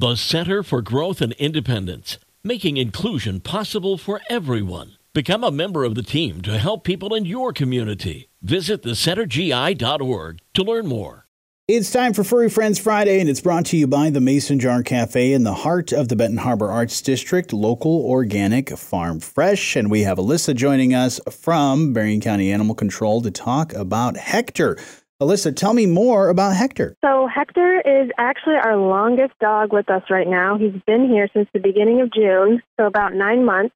The Center for Growth and Independence, making inclusion possible for everyone. Become a member of the team to help people in your community. Visit thecentergi.org to learn more. It's time for Furry Friends Friday, and it's brought to you by the Mason Jar Cafe in the heart of the Benton Harbor Arts District, local, organic, farm fresh. And we have Alyssa joining us from Berrien County Animal Control to talk about Hector. Alyssa, tell me more about Hector. So, Hector is actually our longest dog with us right now. He's been here since the beginning of June, so about nine months.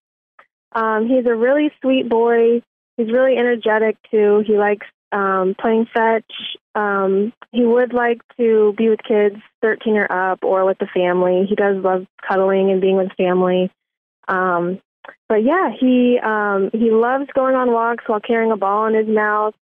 Um, he's a really sweet boy. He's really energetic, too. He likes um, playing fetch. Um, he would like to be with kids 13 or up or with the family. He does love cuddling and being with family. Um, but yeah, he um, he loves going on walks while carrying a ball in his mouth.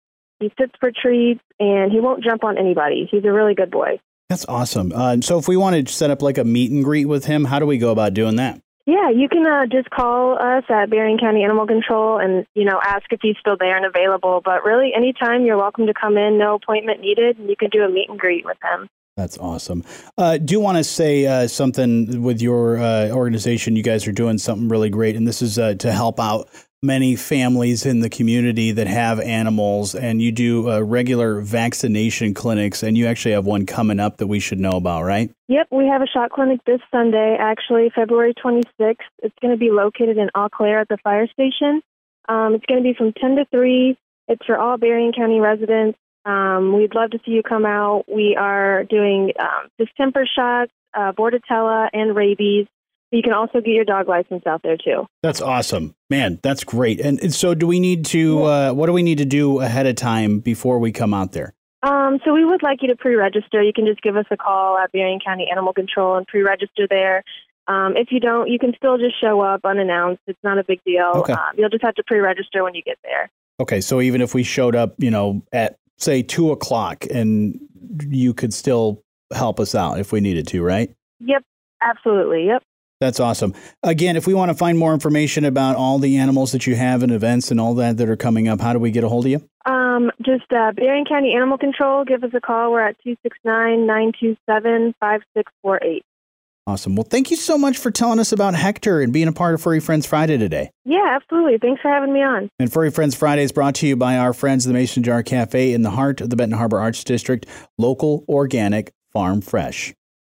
He sits for treats and he won't jump on anybody. He's a really good boy. That's awesome. Uh, so, if we want to set up like a meet and greet with him, how do we go about doing that? Yeah, you can uh, just call us at Berrien County Animal Control and you know ask if he's still there and available. But really, anytime you're welcome to come in, no appointment needed, and you can do a meet and greet with him. That's awesome. Uh, do want to say uh, something with your uh, organization? You guys are doing something really great, and this is uh, to help out many families in the community that have animals, and you do uh, regular vaccination clinics, and you actually have one coming up that we should know about, right? Yep, we have a shot clinic this Sunday, actually, February 26th. It's going to be located in Eau Claire at the fire station. Um, it's going to be from 10 to 3. It's for all Berrien County residents. Um, we'd love to see you come out. We are doing um, distemper shots, uh, bordetella, and rabies. You can also get your dog license out there too. That's awesome, man. That's great. And, and so, do we need to? Uh, what do we need to do ahead of time before we come out there? Um, so we would like you to pre-register. You can just give us a call at Berrien County Animal Control and pre-register there. Um, if you don't, you can still just show up unannounced. It's not a big deal. Okay. Um, you'll just have to pre-register when you get there. Okay, so even if we showed up, you know, at say two o'clock, and you could still help us out if we needed to, right? Yep, absolutely. Yep. That's awesome. Again, if we want to find more information about all the animals that you have and events and all that that are coming up, how do we get a hold of you? Um, just uh, Berrien County Animal Control. Give us a call. We're at 269-927-5648. Awesome. Well, thank you so much for telling us about Hector and being a part of Furry Friends Friday today. Yeah, absolutely. Thanks for having me on. And Furry Friends Friday is brought to you by our friends, the Mason Jar Cafe in the heart of the Benton Harbor Arts District, local, organic, farm fresh.